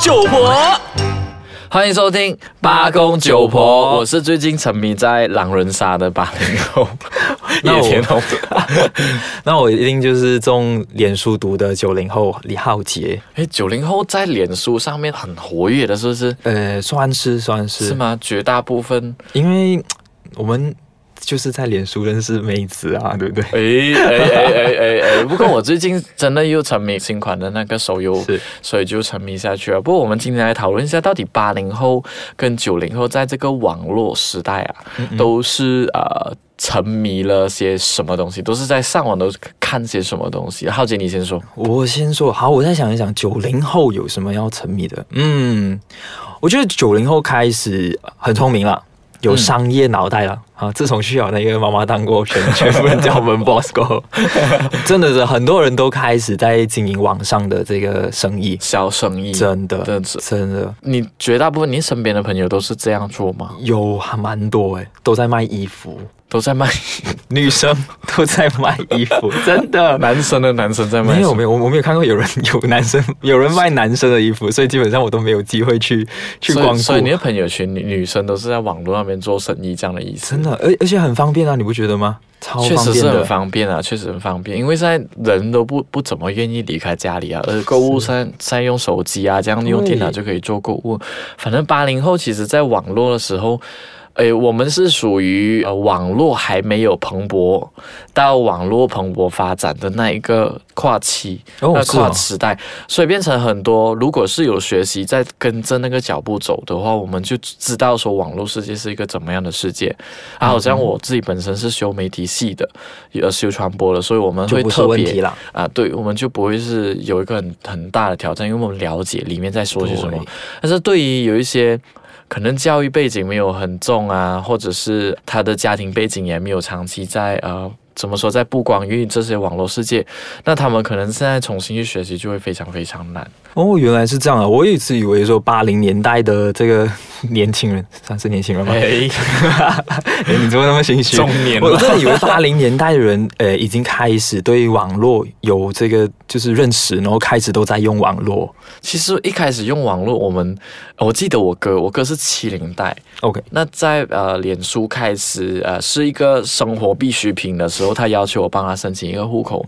九婆。欢迎收听八公九婆，我是最近沉迷在狼人杀的八零后叶天红。那我一定就是中脸书读的九零后李浩杰。哎，九零后在脸书上面很活跃的，是不是？呃，算是算是是吗？绝大部分，因为我们。就是在脸书认识妹子啊，对不对？哎哎哎哎哎哎！不过我最近真的又沉迷新款的那个手游，所以就沉迷下去了。不过我们今天来讨论一下，到底八零后跟九零后在这个网络时代啊，都是呃沉迷了些什么东西？都是在上网都看些什么东西？浩杰，你先说。我先说。好，我再想一想，九零后有什么要沉迷的？嗯，我觉得九零后开始很聪明了。有商业脑袋了啊！自从去了那个妈妈当过全 全部人叫我们 boss 过后，真的是很多人都开始在经营网上的这个生意，小生意，真的，真的，真的。你绝大部分你身边的朋友都是这样做吗？有还蛮多哎，都在卖衣服。都在卖，女生都在卖衣服，真的。男生的男生在卖，没有没有，我我没有看过有人有 男生有人卖男生的衣服，所以基本上我都没有机会去去光顾。所以你的朋友圈女女生都是在网络那边做生意这样的意思。真的，而而且很方便啊，你不觉得吗？超确实是很方便啊，确实很方便，因为现在人都不不怎么愿意离开家里啊，而购物在在用手机啊，这样用电脑就可以做购物。反正八零后其实在网络的时候。诶，我们是属于呃网络还没有蓬勃到网络蓬勃发展的那一个跨期，那跨时代，所以变成很多。如果是有学习在跟着那个脚步走的话，我们就知道说网络世界是一个怎么样的世界。啊，好像我自己本身是修媒体系的，呃，修传播的，所以我们会特别啊，对，我们就不会是有一个很很大的挑战，因为我们了解里面在说些什么。但是对于有一些。可能教育背景没有很重啊，或者是他的家庭背景也没有长期在呃。怎么说，在不光于这些网络世界，那他们可能现在重新去学习就会非常非常难。哦，原来是这样啊！我一直以为说八零年代的这个年轻人，算是年轻人吗？哎，你怎么那么心虚？中年，我真的以为八零年代的人，呃，已经开始对网络有这个就是认识，然后开始都在用网络。其实一开始用网络，我们我记得我哥，我哥是七零代。OK，那在呃，脸书开始呃是一个生活必需品的时候。他要求我帮他申请一个户口。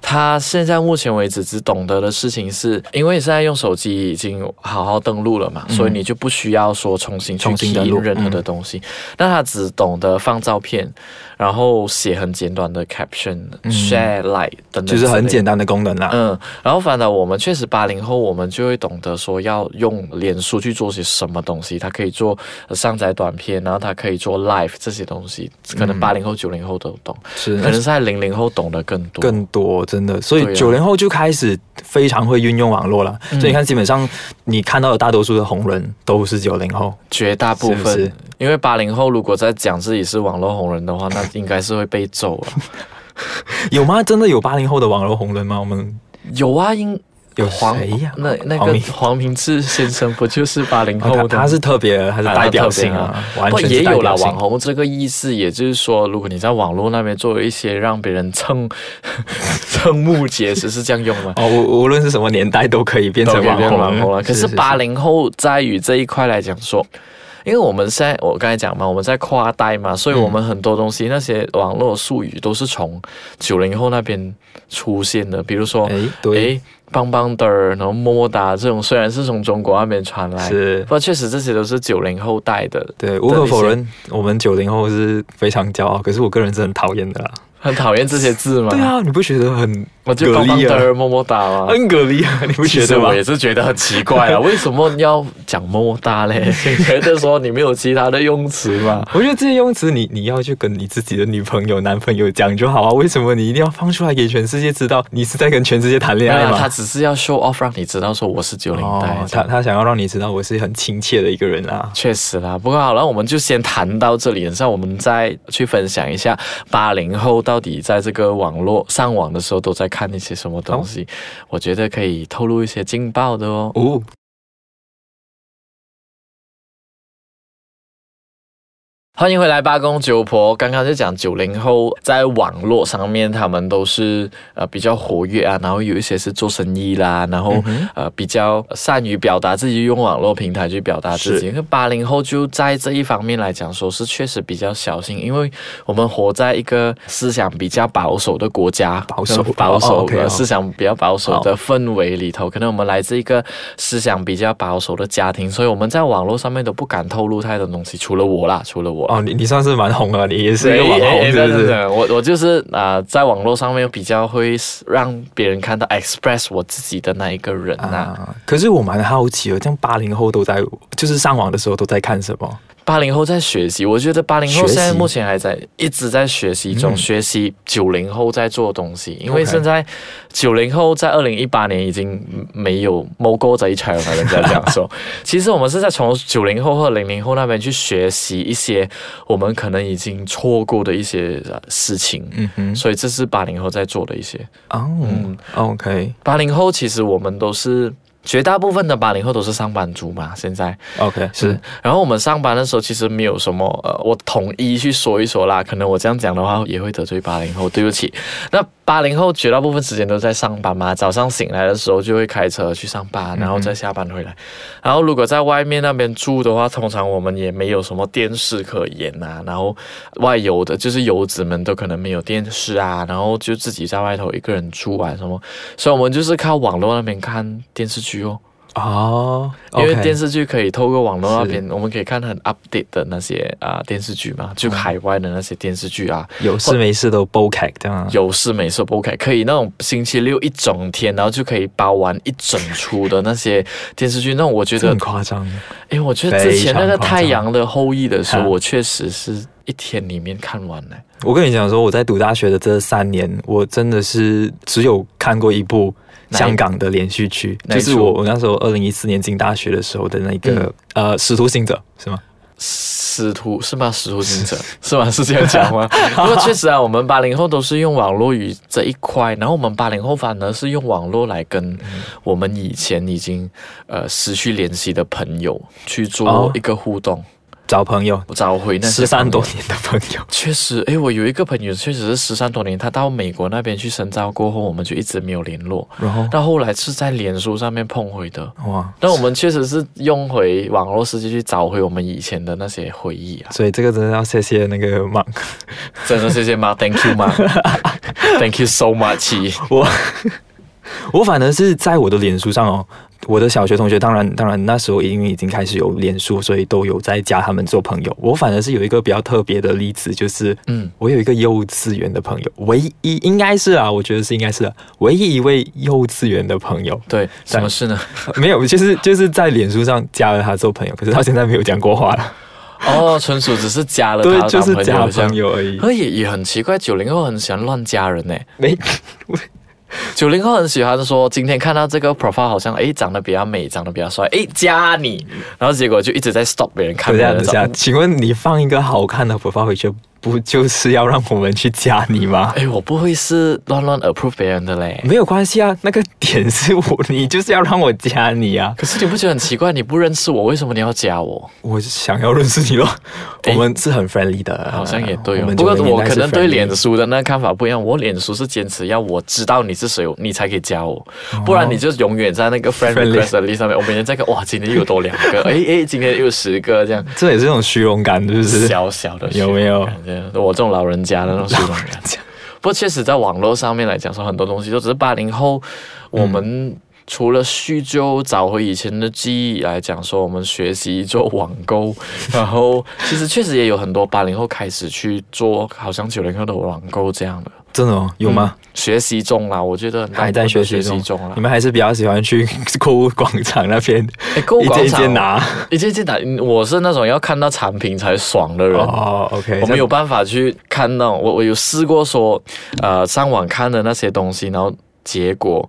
他现在目前为止只懂得的事情是，因为现在用手机已经好好登录了嘛，所以你就不需要说重新去记录任何的东西。那他只懂得放照片，然后写很简短的 caption，share like 等等，就是很简单的功能啦。嗯，然后反正我们确实八零后，我们就会懂得说要用脸书去做些什么东西。他可以做上载短片，然后他可以做 live 这些东西，可能八零后、九零后都懂。是。可能在零零后懂得更多，更多真的，所以九零后就开始非常会运用网络了。所以你看，基本上你看到的大多数的红人都是九零后，绝大部分。因为八零后如果在讲自己是网络红人的话，那应该是会被揍了。有吗？真的有八零后的网络红人吗？我们有啊，应。有谁呀？那那个黄明志先生不就是八零后的？他是特别，还是代表性啊，完全也有了网红这个意思。也就是说，如果你在网络那边做一些让别人瞠瞠目结舌，是这样用吗？哦，无无论是什么年代都可以变成网红了。可是八零后在于这一块来讲说。因为我们现在我刚才讲嘛，我们在跨代嘛，所以我们很多东西那些网络术语都是从九零后那边出现的，比如说哎，棒棒的，然后么么哒这种，虽然是从中国那边传来，是，不过确实这些都是九零后带的。对，无可否认，我们九零后是非常骄傲，可是我个人是很讨厌的啦。很讨厌这些字吗？对啊，你不觉得很我就帮帮的么么哒吗？很给力啊，你不觉得吗？我也是觉得很奇怪啊，为什么要讲么么哒嘞？你觉得说你没有其他的用词吗？我觉得这些用词你你要去跟你自己的女朋友、男朋友讲就好啊。为什么你一定要放出来给全世界知道？你是在跟全世界谈恋爱吗？他只是要 show off 让你知道说我是九零代，他他想要让你知道我是很亲切的一个人啊。确实啦，不过好了，我们就先谈到这里，然后我们再去分享一下八零后到底在这个。网络上网的时候都在看一些什么东西？我觉得可以透露一些劲爆的哦。欢迎回来，八公九婆。刚刚在讲九零后在网络上面，他们都是呃比较活跃啊，然后有一些是做生意啦，然后、呃比较善于表达自己，用网络平台去表达自己。那八零后就在这一方面来讲，说是确实比较小心，因为我们活在一个思想比较保守的国家，保守保守的哦思想比较保守的氛围里头，可能我们来自一个思想比较保守的家庭，所以我们在网络上面都不敢透露太多东西，除了我啦，除了我。哦，你你算是蛮红的，你也是一个网红，是不是？我我就是啊、在网络上面比较会让别人看到 express 我自己的那一个人呐、啊，可是我蛮好奇的，这样八零后都在，就是上网的时候都在看什么？八零后在学习，我觉得八零后现在目前还在一直在学习中，嗯学习九零后在做的东西。因为现在九零后在二零一八年已经没有摸过这一场了，人家这样说。其实我们是在从九零后或零零后那边去学习一些我们可能已经错过的一些呃事情。嗯哼，所以这是八零后在做的一些。哦、嗯 o k 八零后其实我们都是绝大部分的八零后都是上班族嘛，现在。OK，是。嗯，然后我们上班的时候其实没有什么呃，我统一去说一说啦，可能我这样讲的话也会得罪八零后，对不起。那八零后绝大部分时间都在上班嘛，早上醒来的时候就会开车去上班，然后再下班回来。然后如果在外面那边住的话，通常我们也没有什么电视可言呐、然后外游的就是游子们都可能没有电视啊，然后就自己在外头一个人住啊什么，所以我们就是靠网络那边看电视剧哦。哦，因为电视剧可以透过网络那边，我们可以看很 update 的那些啊、电视剧嘛，就海外的那些电视剧啊，有事没事都 o k 这样啊，有事没事不 OK，可以那种星期六一整天，然后就可以包完一整出的那些电视剧，那种我觉得这很，夸张。哎，我觉得之前那个《太阳的后裔》的时候，我确实是一天里面看完了。我跟你讲说，我在读大学的这三年，我真的是只有看过一部香港的连续剧，就是我我那时候二零一四年进大学的时候的那个、嗯呃《使徒行者》是吗？使徒是吗？使徒行者 是吗？是这样讲吗？不过确实啊，我们八零后都是用网络语这一块，然后我们八零后反而是用网络来跟我们以前已经呃失去联系的朋友去做哦一个互动，找朋友，找回那些十三多年的朋友，确实，诶，我有一个朋友，确实是十三多年，他到美国那边去深造过后，我们就一直没有联络。然后？到后来是在脸书上面碰回的，哇，但我们确实是用回网络世界去找回我们以前的那些回忆啊！所以这个真的要谢谢那个 Mark，真的谢谢 Mark，Thank you 妈，Thank you so much。我 我反而是在我的脸书上哦，我的小学同学，当然当然那时候因为已经开始有脸书，所以都有在加他们做朋友。我反而是有一个比较特别的例子，就是嗯，我有一个幼稚园的朋友，唯一应该是啊，我觉得是应该是、啊、唯一一位幼稚园的朋友，对，什么事呢？没有，就是就是在脸书上加了他做朋友，可是到现在没有讲过话了，哦，纯属只是加了对，就是加朋。友而已，而也也很奇怪，九零后很喜欢乱加人呢。没 九零后很喜欢说，今天看到这个 profile 好像哎长得比较美，长得比较帅，哎加你，然后结果就一直在 stop 别人看等下等下，别人的照片。请问你放一个好看的 profile 回去，不就是要让我们去加你吗？哎，我不会是乱乱 approve 别人的嘞。没有关系啊，那个点是我，你就是要让我加你啊，可是你不觉得很奇怪？你不认识我，为什么你要加我？我想要认识你咯。我们是很 friendly 的，好像也对哦。不过90年代是我可能对脸书的那个看法不一样。我脸书是坚持要我知道你是谁，你才可以加我，不然你就永远在那个 Friendly list 上面。我每天在看，哇，今天又多两个，哎哎，今天又十个这样。这也是一种虚荣感，是不是？小小的有没有我这种老人家的那种虚荣感。不过确实，在网络上面来讲，说很多东西都只是八零后，我们除了叙旧、找回以前的记忆来讲，说我们学习做网购，然后其实确实也有很多八零后开始去做，好像九零后的网购这样的。真的哦，有吗？学习中啦，我觉得还在学习中中啦你。们还是比较喜欢去 购物广场那边哎，购物一件一件拿一件一件拿。我是那种要看到产品才爽的人。哦，OK，我没有办法去看那种，我我有试过说，呃，上网看的那些东西，然后结果，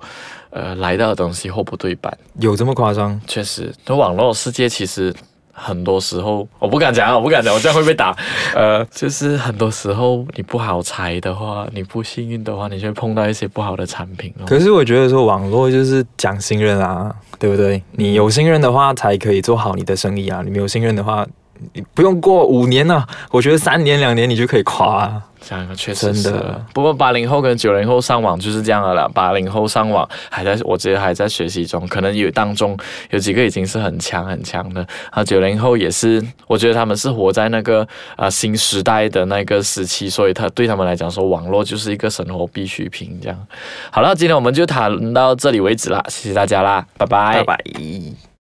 呃，来到的东西货不对版。有这么夸张？确实，那网络世界其实很多时候，我不敢讲，我不敢讲，我这样会被打。呃，就是很多时候你不好猜的话，你不幸运的话，你就会碰到一些不好的产品。可是我觉得说网络就是讲信任啊，对不对？你有信任的话，才可以做好你的生意啊。你没有信任的话，你不用过五年啊，我觉得三年两年你就可以垮。这样确实是真的。不过八零后跟九零后上网就是这样的了。八零后上网还在，我觉得还在学习中，可能有当中有几个已经是很强很强的。啊，九零后也是，我觉得他们是活在那个啊新时代的那个时期，所以他对他们来讲说，网络就是一个生活必需品。这样，好了，今天我们就谈到这里为止了，谢谢大家啦，拜拜，拜拜。